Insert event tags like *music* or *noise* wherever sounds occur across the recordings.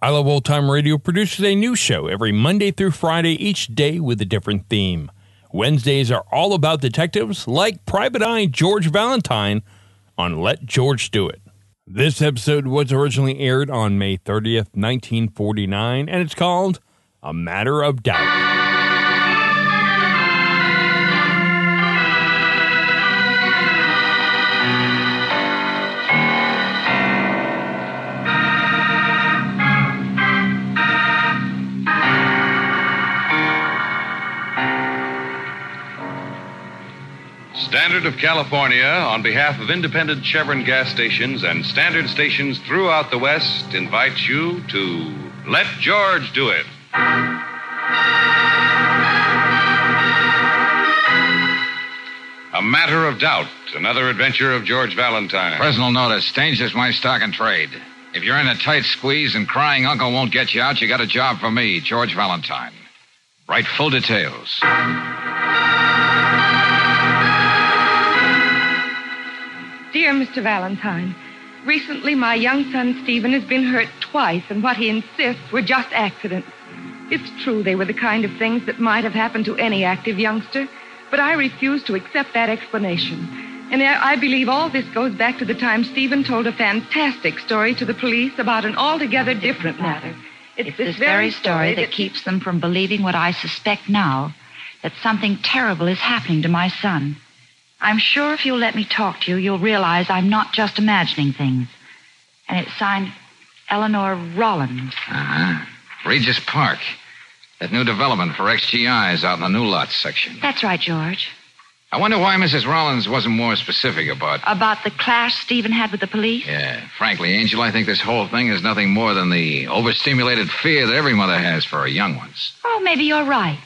I Love Old Time Radio produces a new show every Monday through Friday, each day with a different theme. Wednesdays are all about detectives, like Private Eye George Valentine on Let George Do It. This episode was originally aired on May 30th, 1949, and it's called A Matter of Doubt. Standard of California, on behalf of independent Chevron gas stations and standard stations throughout the West, invites you to Let George Do It. A Matter of Doubt, another adventure of George Valentine. Personal notice Danger's my stock and trade. If you're in a tight squeeze and crying uncle won't get you out, you got a job for me, George Valentine. Write full details. Dear Mr. Valentine, recently my young son Stephen has been hurt twice, and what he insists were just accidents. It's true they were the kind of things that might have happened to any active youngster, but I refuse to accept that explanation. And I, believe all this goes back to the time Stephen told a fantastic story to the police about an altogether different matter. It's, this, very story that keeps them from believing what I suspect now that something terrible is happening to my son. I'm sure if you'll let me talk to you, you'll realize I'm not just imagining things. And it's signed Eleanor Rollins. Uh-huh. Regis Park. That new development for XGIs out in the new lots section. That's right, George. I wonder why Mrs. Rollins wasn't more specific about. About the clash Stephen had with the police? Yeah, frankly, Angel, I think this whole thing is nothing more than the overstimulated fear that every mother has for her young ones. Oh, maybe you're right.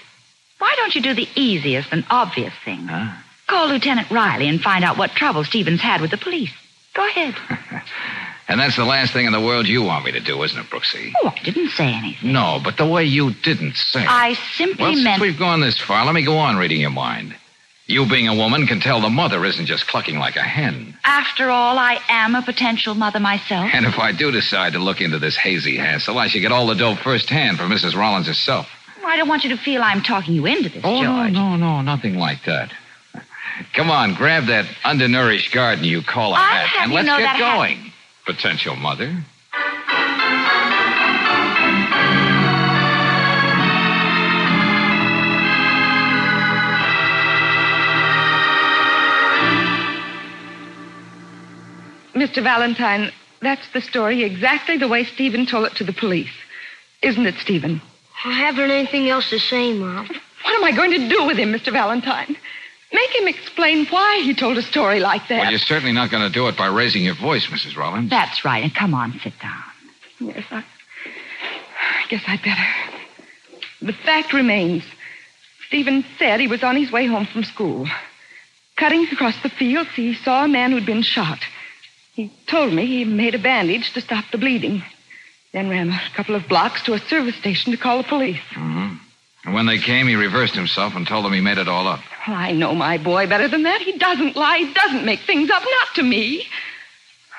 Why don't you do the easiest and obvious thing? Huh? Call Lieutenant Riley and find out what trouble Stevens had with the police. Go ahead. *laughs* And that's the last thing in the world you want me to do, isn't it, Brooksy? Oh, I didn't say anything. No, but the way you didn't say. it. I simply Well, since meant. we've gone this far, let me go on reading your mind. You, being a woman, can tell the mother isn't just clucking like a hen. After all, I am a potential mother myself. And if I do decide to look into this hazy hassle, I should get all the dough firsthand from Mrs. Rollins herself. I don't want you to feel I'm talking you into this, Oh, George. no, no, no, nothing like that. Come on, grab that undernourished garden you call a I'll hat, and let's get that hat- going. Potential mother. Mr. Valentine, that's the story exactly the way Stephen told it to the police. Isn't it, Stephen? I haven't anything else to say, Mom. What am I going to do with him, Mr. Valentine? Make him explain why he told a story like that. Well, you're certainly not going to do it by raising your voice, Mrs. Rollins. That's right. And come on, sit down. Yes, I, I guess I'd better. The fact remains, Stephen said he was on his way home from school. Cutting across the fields, he saw a man who'd been shot. He told me he made a bandage to stop the bleeding. Then ran a couple of blocks to a service station to call the police. Mm-hmm. And when they came, he reversed himself and told them he made it all up. Well, I know my boy better than that. He doesn't lie. He doesn't make things up. Not to me.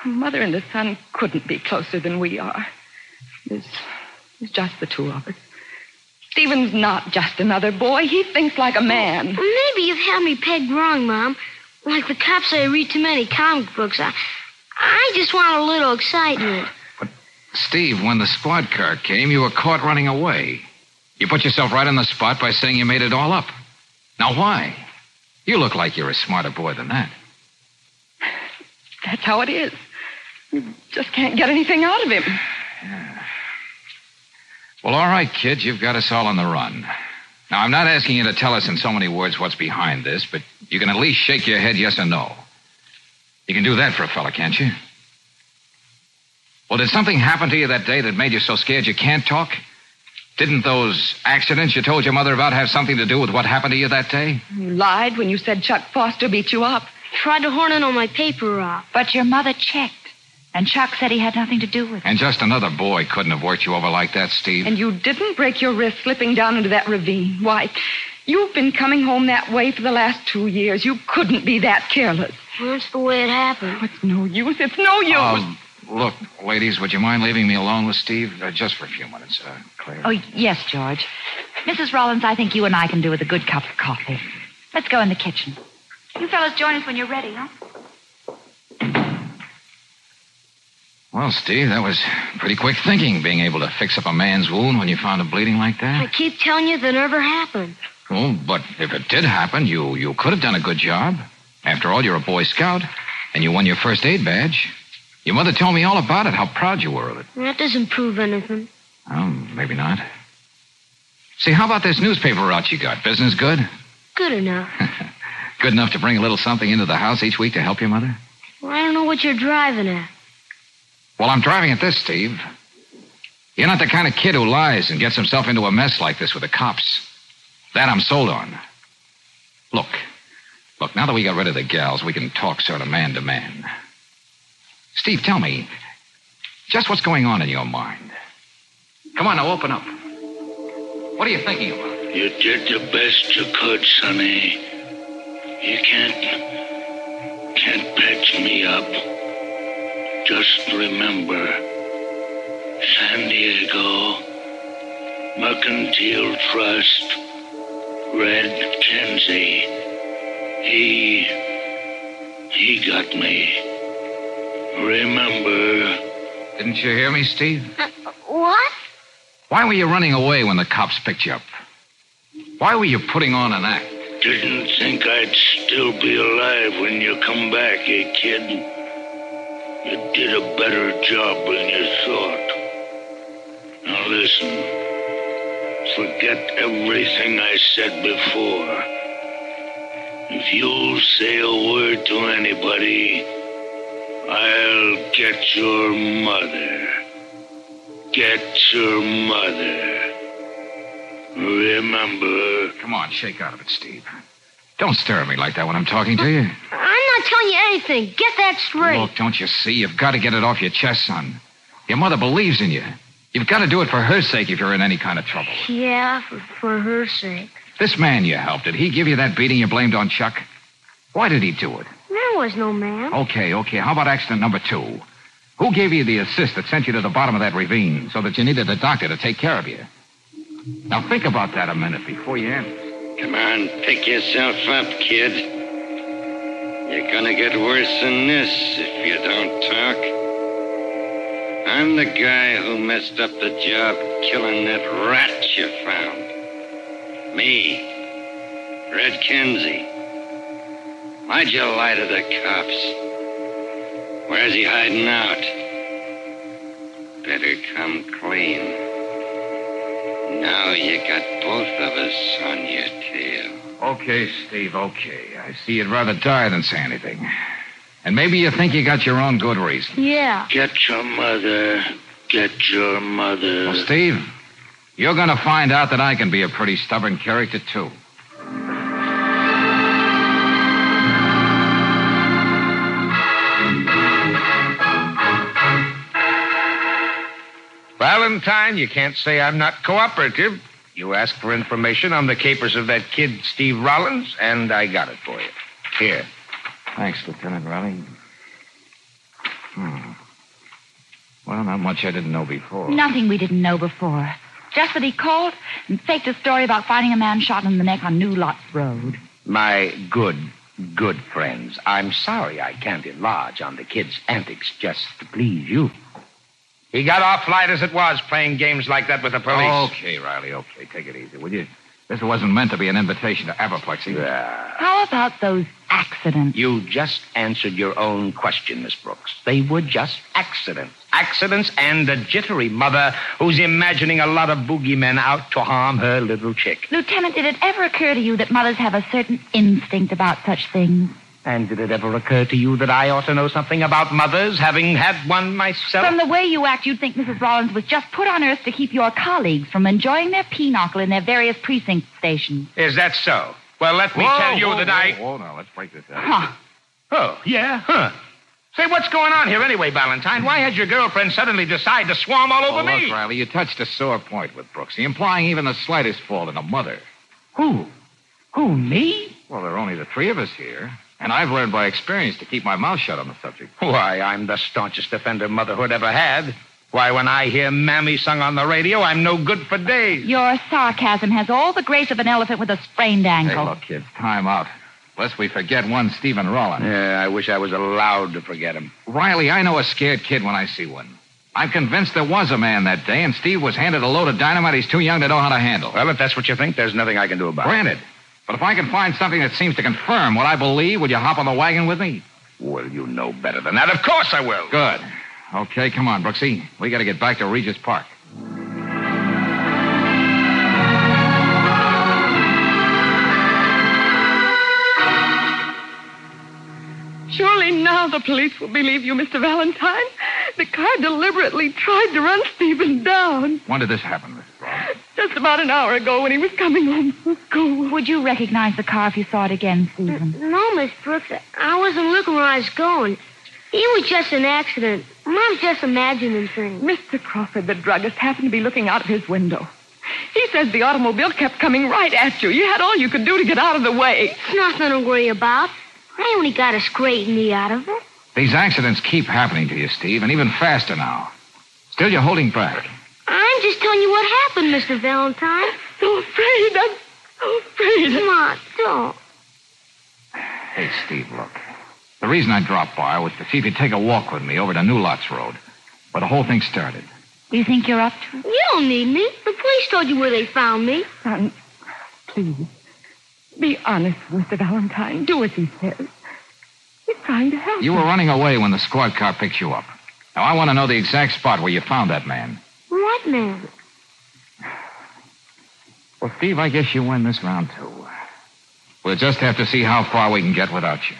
Mother and the son couldn't be closer than we are. There's, there's just the two of us. Stephen's not just another boy. He thinks like a man. Well, maybe you've had me pegged wrong, Mom. Like the cops say I read too many comic books. I, I just want a little excitement. But, Steve, when the squad car came, you were caught running away. You put yourself right on the spot by saying you made it all up. Now, why? You look like you're a smarter boy than that. That's how it is. You just can't get anything out of him. Well, all right, kid, you've got us all on the run. Now, I'm not asking you to tell us in so many words what's behind this, but you can at least shake your head yes or no. You can do that for a fella, can't you? Well, did something happen to you that day that made you so scared you can't talk? Didn't those accidents you told your mother about have something to do with what happened to you that day? You lied when you said Chuck Foster beat you up. Tried to horn in on my paper route. But your mother checked, and Chuck said he had nothing to do with it. And just another boy couldn't have worked you over like that, Steve. And you didn't break your wrist slipping down into that ravine. Why, you've been coming home that way for the last two years. You couldn't be that careless. That's the way it happened. It's no use. It's no use. Um, look, ladies, would you mind leaving me alone with Steve? Uh, just for a few minutes, uh, Claire. Oh, yes, George. Mrs. Rollins, I think you and I can do with a good cup of coffee. Let's go in the kitchen. You fellows join us when you're ready, huh? Well, Steve, that was pretty quick thinking, being able to fix up a man's wound when you found him bleeding like that. I keep telling you that never happened. Oh, but if it did happen, you you could have done a good job. After all, you're a Boy Scout, and you won your first aid badge. Your mother told me all about it, how proud you were of it. That doesn't prove anything. Oh, maybe not. See, how about this newspaper route you got? Business good? *laughs* Good enough. Good enough to bring a little something into the house each week to help your mother? Well, I don't know what you're driving at. Well, I'm driving at this, Steve. You're not the kind of kid who lies and gets himself into a mess like this with the cops. That I'm sold on. Look. Look, now that we got rid of the gals, we can talk sort of man to man. Steve, tell me, just what's going on in your mind? Come on, now open up. What are you thinking about? You did the best you could, Sonny. You can't can't patch me up. Just remember, San Diego, Mercantile Trust, Red Kenzie. He he got me. Remember, Didn't you hear me, Steve? Uh, what? Why were you running away when the cops picked you up? Why were you putting on an act? didn't think I'd still be alive when you come back, eh, kid? You did a better job than you thought. Now listen. Forget everything I said before. If you say a word to anybody, I'll get your mother. Get your mother. Remember. Come on, shake out of it, Steve. Don't stare at me like that when I'm talking to you. I'm not telling you anything. Get that straight. Look, don't you see? You've got to get it off your chest, son. Your mother believes in you. You've got to do it for her sake if you're in any kind of trouble. Yeah, for, for her sake. This man you helped, did he give you that beating you blamed on Chuck? Why did he do it? There was no man. Okay, okay. How about accident number two? Who gave you the assist that sent you to the bottom of that ravine so that you needed a doctor to take care of you? Now think about that a minute before you answer. Come on, pick yourself up, kid. You're gonna get worse than this if you don't talk. I'm the guy who messed up the job killing that rat you found. Me, Red Kenzie. Why'd you lie to the cops? Where's he hiding out? Better come clean. Now you got both of us on your tail. Okay, Steve, okay. I see you'd rather die than say anything. And maybe you think you got your own good reason. Yeah. Get your mother. Get your mother. Well, Steve, you're going to find out that I can be a pretty stubborn character, too. Valentine, you can't say I'm not cooperative. You asked for information on the capers of that kid, Steve Rollins, and I got it for you. Here. Thanks, Lieutenant Riley. Hmm. Well, not much I didn't know before. Nothing we didn't know before. Just that he called and faked a story about finding a man shot in the neck on New Lots Road. My good, good friends, I'm sorry I can't enlarge on the kid's antics just to please you. He got off light as it was, playing games like that with the police. Okay, Riley, okay. Take it easy, will you? This wasn't meant to be an invitation to apoplexy. Yeah. How about those accidents? You just answered your own question, Miss Brooks. They were just accidents. Accidents and a jittery mother who's imagining a lot of boogeymen out to harm her little chick. Lieutenant, did it ever occur to you that mothers have a certain instinct about such things? And did it ever occur to you that I ought to know something about mothers, having had one myself? From the way you act, you'd think Mrs. Rollins was just put on earth to keep your colleagues from enjoying their pinochle in their various precinct stations. Is that so? Well, let me Whoa, tell you whoa, that whoa, I. Whoa, now, let's break this up. Huh. Oh, yeah? Huh. Say, what's going on here anyway, Valentine? Why has your girlfriend suddenly decide to swarm all over Oh, me? look, Riley, you touched a sore point with Brooksy, implying even the slightest fault in a mother. Who? Who, me? Well, there are only the three of us here, and I've learned by experience to keep my mouth shut on the subject. Why, I'm the staunchest defender motherhood ever had. Why, when I hear Mammy sung on the radio, I'm no good for days. Your sarcasm has all the grace of an elephant with a sprained ankle. Hey, ankle. look, kids, time out. Lest we forget one Stephen Rollins. Yeah, I wish I was allowed to forget him. Riley, I know a scared kid when I see one. I'm convinced there was a man that day, and Steve was handed a load of dynamite he's too young to know how to handle. Well, if that's what you think, there's nothing I can do about it. Granted. But if I can find something that seems to confirm what I believe, will you hop on the wagon with me? Well, you know better than that. Of course I will. Good. Okay, come on, Brooksy. We got to get back to Regis Park. Surely now the police will believe you, Mr. Valentine. The car deliberately tried to run Stephen down. When did this happen, Mrs. Rollins? Just about an hour ago when he was coming home from school. Would you recognize the car if you saw it again, Stephen? No, Miss Brooks. I wasn't looking where I was going. It was just an accident. Mom's just imagining things. Mr. Crawford, the druggist, happened to be looking out of his window. He says the automobile kept coming right at you. You had all you could do to get out of the way. It's nothing to worry about. I only got a scrape knee out of it. These accidents keep happening to you, Steve, and even faster now. Still, you're holding back. I'm just telling you what happened, Mr. Valentine. So afraid. I'm so afraid. Come on, don't. Hey, Steve, look. The reason I dropped by was to see if you'd take a walk with me over to New Lots Road, where the whole thing started. Do you think you're up to it? You don't need me. The police told you where they found me. Son, please. Be honest, Mr. Valentine. Do as he says. He's trying to help You us. were running away when the squad car picked you up. Now, I want to know the exact spot where you found that man. What man? Well, Steve, I guess you win this round, too. We'll just have to see how far we can get without you.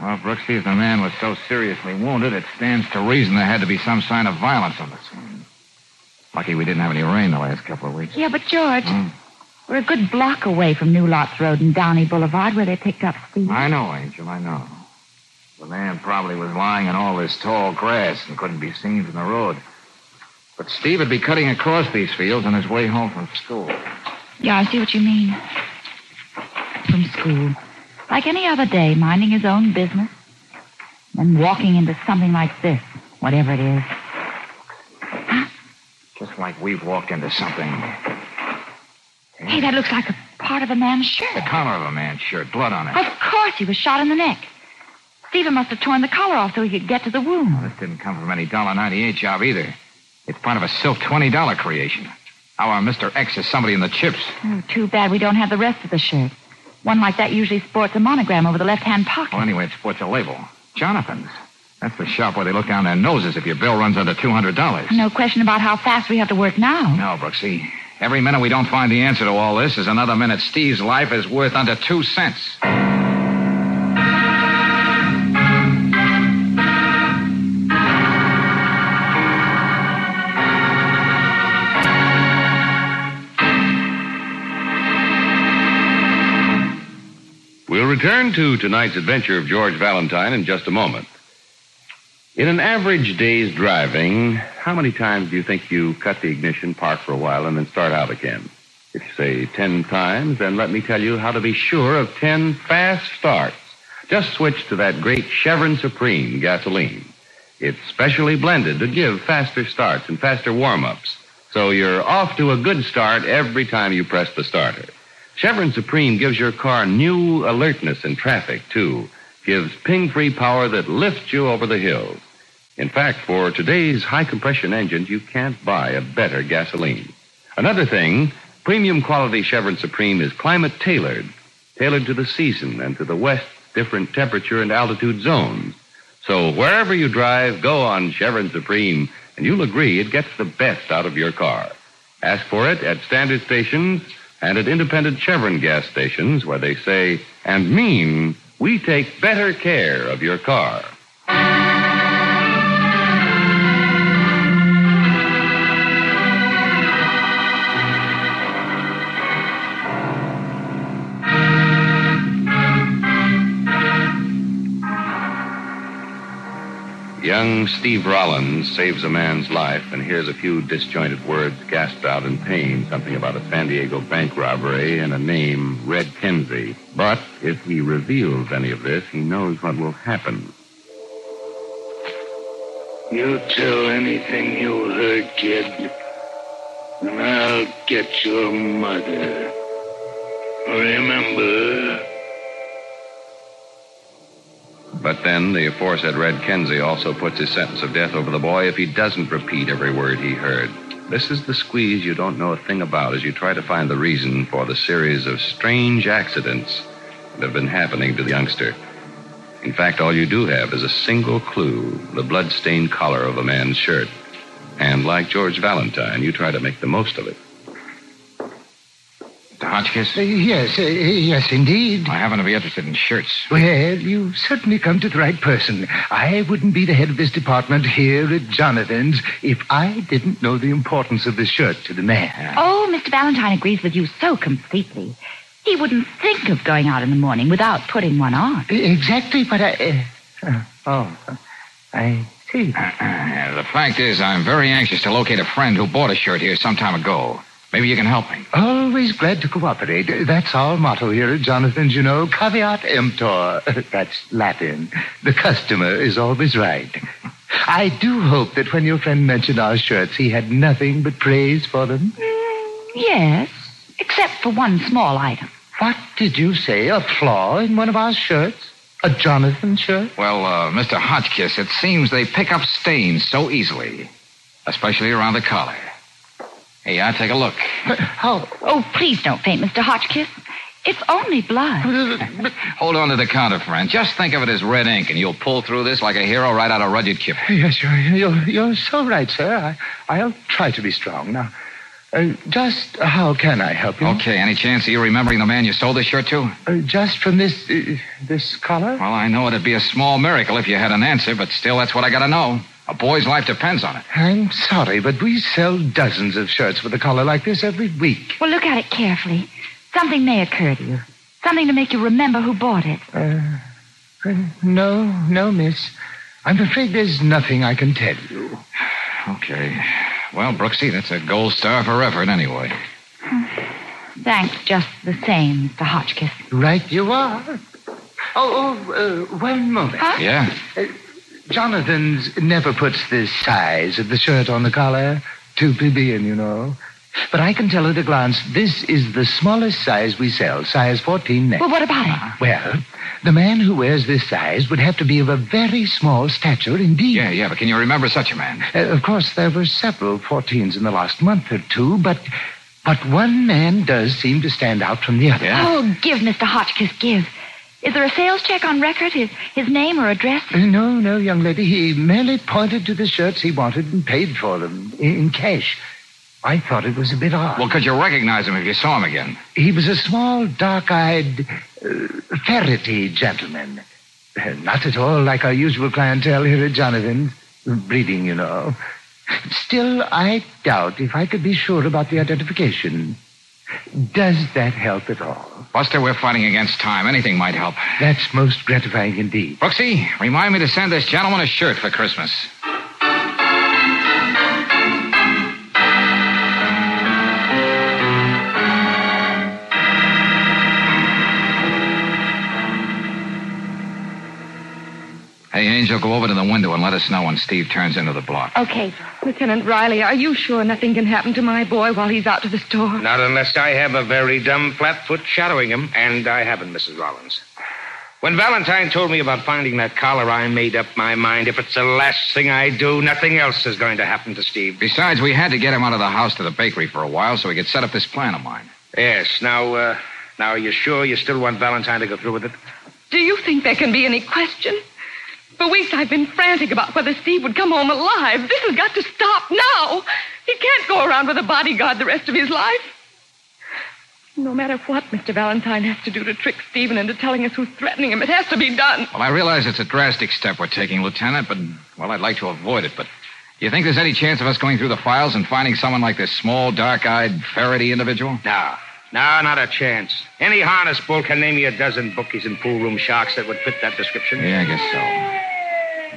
Well, Brooksy, if the man was so seriously wounded, it stands to reason there had to be some sign of violence on the scene. Lucky we didn't have any rain the last couple of weeks. Yeah, but George, Hmm. We're a good block away from New Lots Road and Downey Boulevard where they picked up Steve. I know, Angel, I know. The man probably was lying in all this tall grass and couldn't be seen from the road. But Steve would be cutting across these fields on his way home from school. Yeah, I see what you mean. From school. Like any other day, minding his own business. Then walking into something like this, whatever it is. Just like we've walked into something. Hey, that looks like a part of a man's shirt. The collar of a man's shirt, blood on it. Of course, he was shot in the neck. Stephen must have torn the collar off so he could get to the wound. This didn't come from any $1.98 job either. It's part of a silk $20 creation. Our Mr. X is somebody in the chips. Oh, too bad we don't have the rest of the shirt. One like that usually sports a monogram over the left-hand pocket. Well, anyway, it sports a label. Jonathan's. That's the shop where they look down their noses if your bill runs under $200. No question about how fast we have to work now. No, Brooksy. Every minute we don't find the answer to all this is another minute Steve's life is worth under two cents. We'll return to tonight's adventure of George Valentine in just a moment. In an average day's driving, how many times do you think you cut the ignition, park for a while, and then start out again? If you say 10 times, then let me tell you how to be sure of 10 fast starts. Just switch to that great Chevron Supreme gasoline. It's specially blended to give faster starts and faster warm ups. So you're off to a good start every time you press the starter. Chevron Supreme gives your car new alertness in traffic, too. Gives ping free power that lifts you over the hills. In fact, for today's high compression engines, you can't buy a better gasoline. Another thing, premium quality Chevron Supreme is climate tailored, tailored to the season and to the west different temperature and altitude zones. So wherever you drive, go on Chevron Supreme, and you'll agree it gets the best out of your car. Ask for it at standard stations and at independent Chevron gas stations where they say and mean we take better care of your car. Young Steve Rollins saves a man's life and hears a few disjointed words gasped out in pain, something about a San Diego bank robbery and a name, Red Kenzie. But if he reveals any of this, he knows what will happen. You tell anything you heard, kid, and I'll get your mother. Remember, But then the aforesaid Red Kenzie also puts his sentence of death over the boy if he doesn't repeat every word he heard. This is the squeeze you don't know a thing about as you try to find the reason for the series of strange accidents that have been happening to the youngster. In fact, all you do have is a single clue the blood-stained collar of a man's shirt. And like George Valentine, you try to make the most of it. Mr. Hotchkiss? Uh, yes, uh, yes, indeed. I happen to be interested in shirts. Well, you've certainly come to the right person. I wouldn't be the head of this department here at Jonathan's if I didn't know the importance of the shirt to the man. Oh, Mr. Valentine agrees with you so completely. He wouldn't think of going out in the morning without putting one on. Exactly, but I. Uh, oh, I see. the fact is, I'm very anxious to locate a friend who bought a shirt here some time ago. Maybe you can help me. Always glad to cooperate. That's our motto here at Jonathan's, you know. Caveat emptor. *laughs* That's Latin. The customer is always right. I do hope that when your friend mentioned our shirts, he had nothing but praise for them. Yes, except for one small item. What did you say? A flaw in one of our shirts? A Jonathan shirt? Well, uh, Mr. Hotchkiss, it seems they pick up stains so easily, especially around the collar. Hey, I'll take a look. How? Oh, please don't faint, Mr. Hotchkiss. It's only blood. *laughs* Hold on to the counter, friend. Just think of it as red ink, and you'll pull through this like a hero right out of Rudyard Kipling. Yes, you're, you're, you're so right, sir. I, I'll try to be strong. Now, uh, just how can I help you? Okay, any chance of you remembering the man you sold this shirt to? Uh, just from this uh, this collar? Well, I know it'd be a small miracle if you had an answer, but still, that's what I gotta know. A boy's life depends on it. I'm sorry, but we sell dozens of shirts with a collar like this every week. Well, look at it carefully. Something may occur to you. Something to make you remember who bought it. Uh, uh, no, no, miss. I'm afraid there's nothing I can tell you. Okay. Well, Brooksy, that's a gold star for effort anyway. Thanks just the same, Mr. Hotchkiss. Right you are. Oh, oh uh, one moment. Huh? Yeah? Uh, Jonathan's never puts the size of the shirt on the collar. Too plebeian, you know. But I can tell at a glance this is the smallest size we sell, size 14 neck. Well, what about it? Well, the man who wears this size would have to be of a very small stature indeed. Yeah, yeah, but can you remember such a man? Uh, of course, there were several 14s in the last month or two, but but one man does seem to stand out from the other. Oh, give, Mr. Hotchkiss, give. Is there a sales check on record? His, his name or address? Uh, no, no, young lady. He merely pointed to the shirts he wanted and paid for them in, in cash. I thought it was a bit odd. Well, could you recognize him if you saw him again? He was a small, dark-eyed, uh, ferrety gentleman. Uh, Not at all like our usual clientele here at Jonathan's. Breeding, you know. Still, I doubt if I could be sure about the identification. Does that help at all? Buster, we're fighting against time. Anything might help. That's most gratifying indeed. Brooksy, remind me to send this gentleman a shirt for Christmas. Hey, Hey, Angel, go over to the window and let us know when Steve turns into the block. Okay. Lieutenant Riley, are you sure nothing can happen to my boy while he's out to the store? Not unless I have a very dumb flatfoot shadowing him, and I haven't, Mrs. Rollins. When Valentine told me about finding that collar, I made up my mind. If it's the last thing I do, nothing else is going to happen to Steve. Besides, we had to get him out of the house to the bakery for a while so we could set up this plan of mine. Yes. Now, uh, now, are you sure you still want Valentine to go through with it? Do you think there can be any question? For weeks I've been frantic about whether Steve would come home alive. This has got to stop now. He can't go around with a bodyguard the rest of his life. No matter what Mr. Valentine has to do to trick Stephen into telling us who's threatening him, it has to be done. Well, I realize it's a drastic step we're taking, Lieutenant, but, well, I'd like to avoid it. But do you think there's any chance of us going through the files and finding someone like this small, dark eyed, ferrety individual? No. No, not a chance. Any harness bull can name you a dozen bookies and pool room sharks that would fit that description. Yeah, I guess so.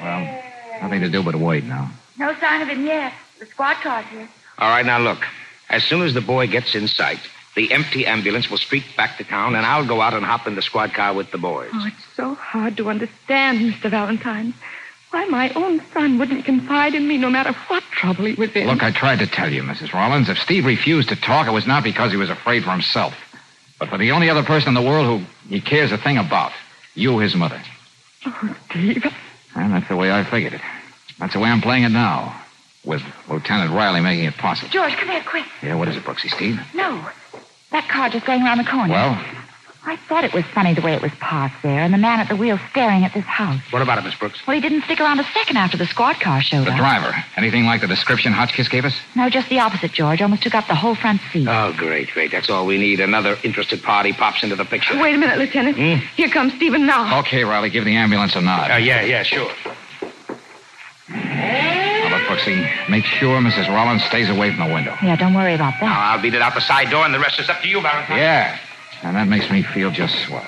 Well, nothing to do but wait now. No sign of him yet. The squad car's here. All right, now look. As soon as the boy gets in sight, the empty ambulance will streak back to town, and I'll go out and hop in the squad car with the boys. Oh, it's so hard to understand, Mr. Valentine. Why my own son wouldn't confide in me no matter what trouble he was in. Look, I tried to tell you, Mrs. Rollins. If Steve refused to talk, it was not because he was afraid for himself, but for the only other person in the world who he cares a thing about. You, his mother. Oh, Steve. And that's the way I figured it. That's the way I'm playing it now, with Lieutenant Riley making it possible. George, come here quick. Yeah, what is it, Brooksy, Steve? No. That car just going around the corner. Well, I thought it was funny the way it was parked there, and the man at the wheel staring at this house. What about it, Miss Brooks? Well, he didn't stick around a second after the squad car showed the up. The driver. Anything like the description Hotchkiss gave us? No, just the opposite, George. Almost took up the whole front seat. Oh, great, great. That's all we need. Another interested party pops into the picture. Wait a minute, Lieutenant. Hmm? Here comes Stephen now. Okay, Riley, give the ambulance a nod. Uh, yeah, yeah, sure. Now, look, Brooksy, make sure Mrs. Rollins stays away from the window. Yeah, don't worry about Now, that. I'll beat it out the side door, and the rest is up to you, Valentine. Yeah, and that makes me feel just swell.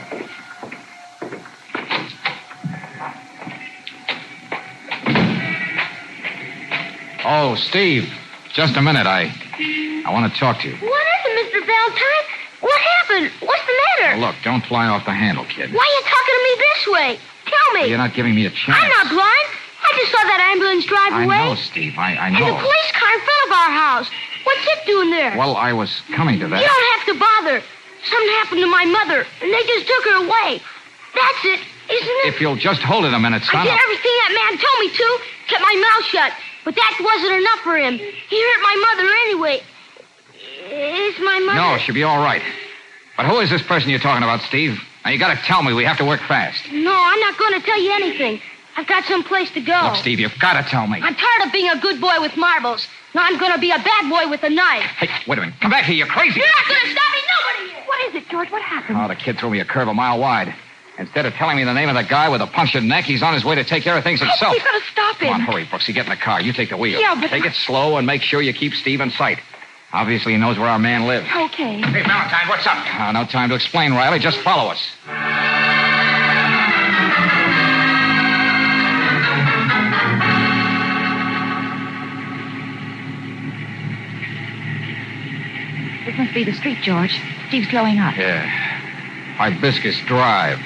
Oh, Steve, just a minute. I, I want to talk to you. What is it, Mr. Valentine? What happened? What's the matter? Now, look, don't fly off the handle, kid. Why are you talking to me this way? Tell me. You're not giving me a chance. I'm not blind. I just saw that ambulance drive I away. I know, Steve. I, I And the police car in front of our house. What's it doing there? Well, I was coming to that. You don't have to bother. Something happened to my mother, and they just took her away. That's it, isn't it? If you'll just hold it a minute, I son. did I'll- everything that man told me to. Kept my mouth shut. But that wasn't enough for him. He hurt my mother anyway. Is my mother? No, she'll be all right. But who is this person you're talking about, Steve? Now, you got to tell me. We have to work fast. No, I'm not going to tell you anything. I've got some place to go. Look, Steve, you've got to tell me. I'm tired of being a good boy with marbles. Now I'm going to be a bad boy with a knife. Hey, wait a minute. Come back here. You're crazy. You're not going to stop me. Nobody is. What is it, George? What happened? Oh, the kid threw me a curve a mile wide. Instead of telling me the name of the guy with a punctured neck, he's on his way to take care of things himself. We've got to stop him. Come on, hurry, Brooksy. Get in the car. You take the wheel. Yeah, but- Take it slow and make sure you keep Steve in sight. Obviously, he knows where our man lives. Okay. Hey, Valentine, what's up? Uh, no time to explain, Riley. Just follow us. Must be the street, George. Steve's slowing up. Yeah. Hibiscus Drive.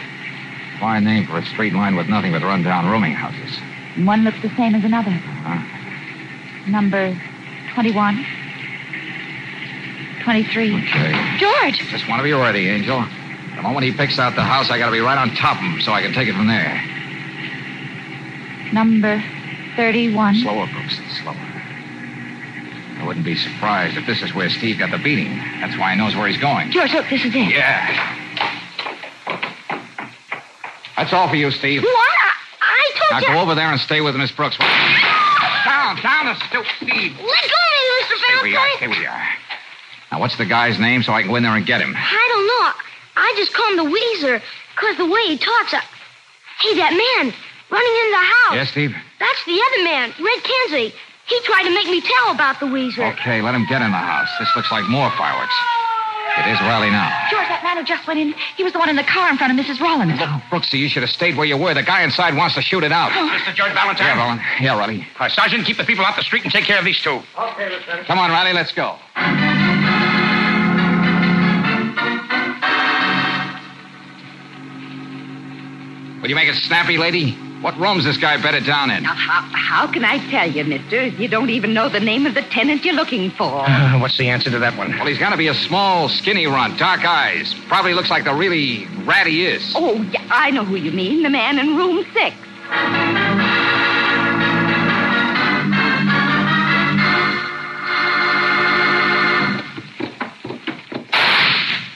Fine name for a street line with nothing but rundown rooming houses. And One looks the same as another. Huh? Number 21. 23. Okay. George! Just want to be ready, Angel. The moment he picks out the house, I got to be right on top of him so I can take it from there. Number 31. Slower, Brooks. Slower. I wouldn't be surprised if this is where Steve got the beating. That's why he knows where he's going. George, look, this is it. Yeah. That's all for you, Steve. What? I, I Now told you. Now go over there and stay with Miss Brooks. Down, down the stoop, Steve. Let go of me, Mr. Stay where you are. Stay Valentine. where you are. Now, what's the guy's name so I can go in there and get him? I don't know. I just call him the Wheezer because the way he talks. I... Hey, that man running in the house. Yes, Steve? That's the other man, Red Kenzie. He tried to make me tell about the Wheezer. Okay, let him get in the house. This looks like more fireworks. It is Riley now. George, that man who just went in, he was the one in the car in front of Mrs. Rollins. Brooksy, you should have stayed where you were. The guy inside wants to shoot it out. Mr. George Valentine? Yeah, Roland. Yeah, Riley. Uh, Sergeant, keep the people off the street and take care of these two. Okay, Lieutenant. Come on, Riley, let's go. Will you make it snappy, lady? What room's this guy bedded down in? Now, how, how can I tell you, mister? You don't even know the name of the tenant you're looking for. Uh, *sighs* what's the answer to that one? Well, he's got to be a small, skinny runt, dark eyes. Probably looks like the really rat he is. Oh, yeah, I know who you mean. The man in room six.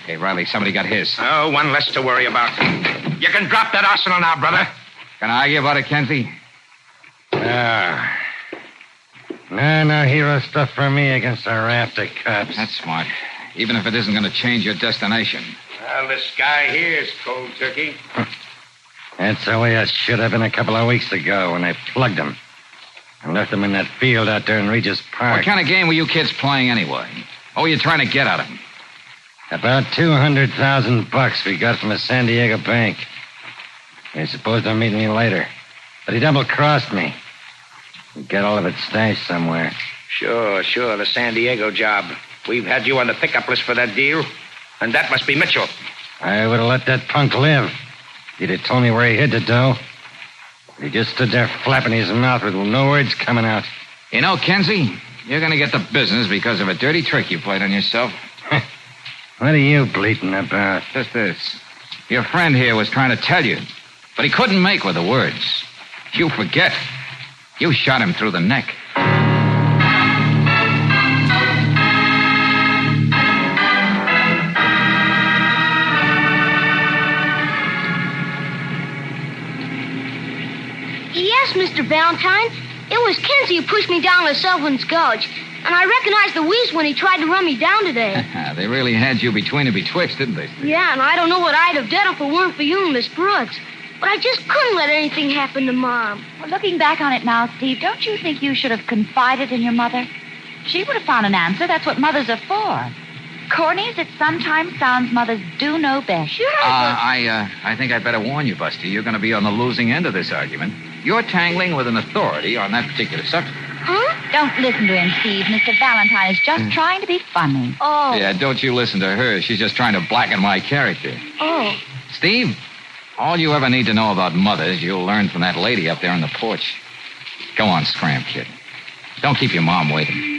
Hey, Riley, somebody got his. Oh, one less to worry about. You can drop that arsenal now, brother. Can I argue about it, Kenzie? Ah. No, no hero stuff for me against a raft of cops. That's smart. Even if it isn't going to change your destination. Well, this guy here is cold turkey. *laughs* That's the way it should have been a couple of weeks ago when I plugged him. And left him in that field out there in Regis Park. What kind of game were you kids playing anyway? What were you trying to get out of him? About 200,000 bucks we got from a San Diego bank. They supposed to meet me later. But he double crossed me. He got all of it stashed somewhere. Sure, sure, the San Diego job. We've had you on the pickup list for that deal. And that must be Mitchell. I would have let that punk live. He'd have told me where he hid the dough. He just stood there flapping his mouth with no words coming out. You know, Kenzie, you're going to get the business because of a dirty trick you played on yourself. *laughs* What are you bleating about? Just this. Your friend here was trying to tell you, but he couldn't make with the words. You forget. You shot him through the neck. Yes, Mr. Valentine. It was Kenzie who pushed me down the Sullivan's Gulch. And I recognized the wheeze when he tried to run me down today. *laughs* they really had you between and betwixt, didn't they? yeah, and I don't know what I'd have done if it weren't for you and Miss Brooks. But I just couldn't let anything happen to Mom. Well, looking back on it now, Steve, don't you think you should have confided in your mother? She would have found an answer. That's what mothers are for. Corny as it sometimes sounds, mothers do know best. Sure. Uh, I, uh, I think I'd better warn you, Busty. You're going to be on the losing end of this argument. You're tangling with an authority on that particular subject. Huh? Don't listen to him, Steve. Mr. Valentine is just trying to be funny. Oh. Yeah, don't you listen to her. She's just trying to blacken my character. Oh. Steve, all you ever need to know about mothers, you'll learn from that lady up there on the porch. Go on, scram, kid. Don't keep your mom waiting.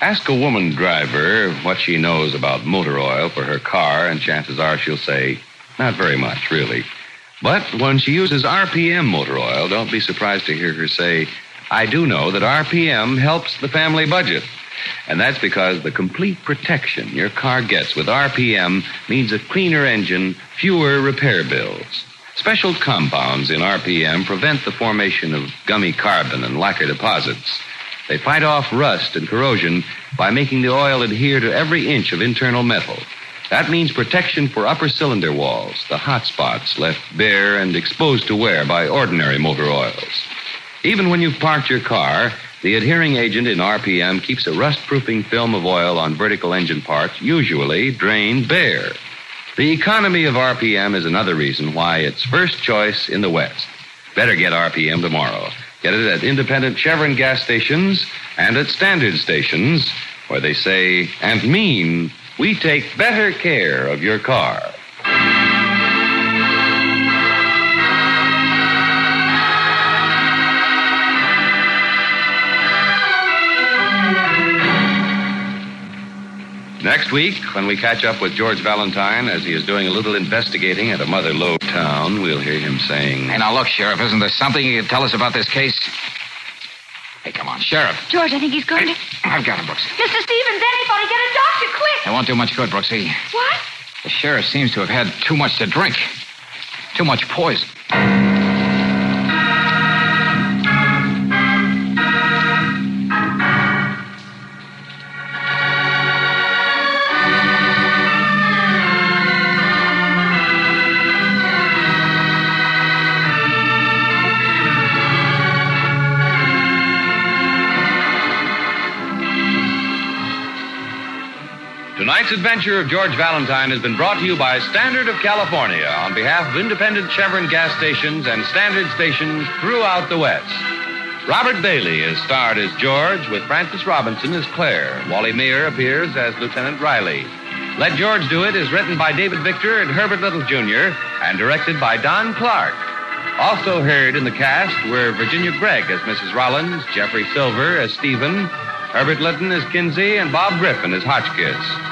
Ask a woman driver what she knows about motor oil for her car, and chances are she'll say, not very much, really. But when she uses RPM motor oil, don't be surprised to hear her say, I do know that RPM helps the family budget. And that's because the complete protection your car gets with RPM means a cleaner engine, fewer repair bills. Special compounds in RPM prevent the formation of gummy carbon and lacquer deposits. They fight off rust and corrosion by making the oil adhere to every inch of internal metal. That means protection for upper cylinder walls, the hot spots left bare and exposed to wear by ordinary motor oils. Even when you've parked your car, the adhering agent in RPM keeps a rust-proofing film of oil on vertical engine parts, usually drained bare. The economy of RPM is another reason why it's first choice in the West. Better get RPM tomorrow. Get it at independent Chevron gas stations and at standard stations where they say and mean we take better care of your car. Next week, when we catch up with George Valentine as he is doing a little investigating at a Mother Lode town, we'll hear him saying. Hey, now look, Sheriff, isn't there something you can tell us about this case? Hey, come on, Sheriff. George, I think he's going to. *clears throat* I've got him, Brooks. Mr. Stevens, anybody get a doctor, quick! It won't do much good, Brooksy. What? The sheriff seems to have had too much to drink. Too much poison. Tonight's adventure of George Valentine has been brought to you by Standard of California on behalf of independent Chevron gas stations and Standard stations throughout the West. Robert Bailey is starred as George with Frances Robinson as Claire. Wally Maher appears as Lieutenant Riley. Let George Do It is written by David Victor and Herbert Little Jr. and directed by Don Clark. Also heard in the cast were Virginia Gregg as Mrs. Rollins, Jeffrey Silver as Stephen, Herbert Litton as Kinsey, and Bob Griffin as Hotchkiss.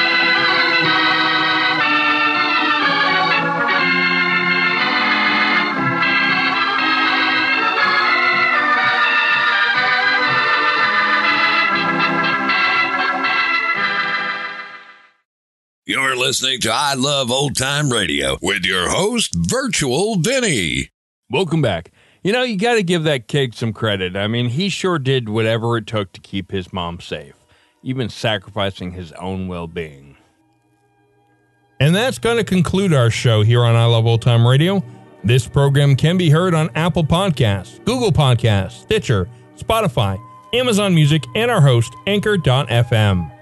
You're listening to I Love Old Time Radio with your host, Virtual Vinny. Welcome back. You know, you got to give that kid some credit. I mean, he sure did whatever it took to keep his mom safe, even sacrificing his own well being. And that's going to conclude our show here on I Love Old Time Radio. This program can be heard on Apple Podcasts, Google Podcasts, Stitcher, Spotify, Amazon Music, and our host, Anchor.fm.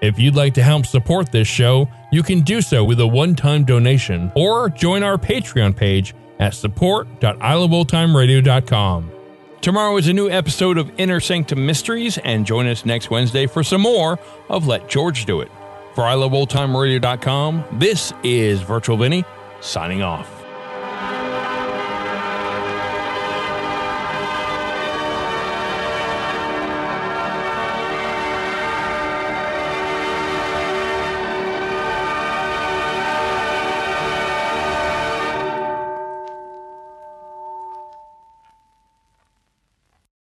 If you'd like to help support this show, you can do so with a one time donation or join our Patreon page at support.iloveoldtimeradio.com. Tomorrow is a new episode of Inner Sanctum Mysteries, and join us next Wednesday for some more of Let George Do It. For iloveoldtimeradio.com, this is Virtual Vinny signing off.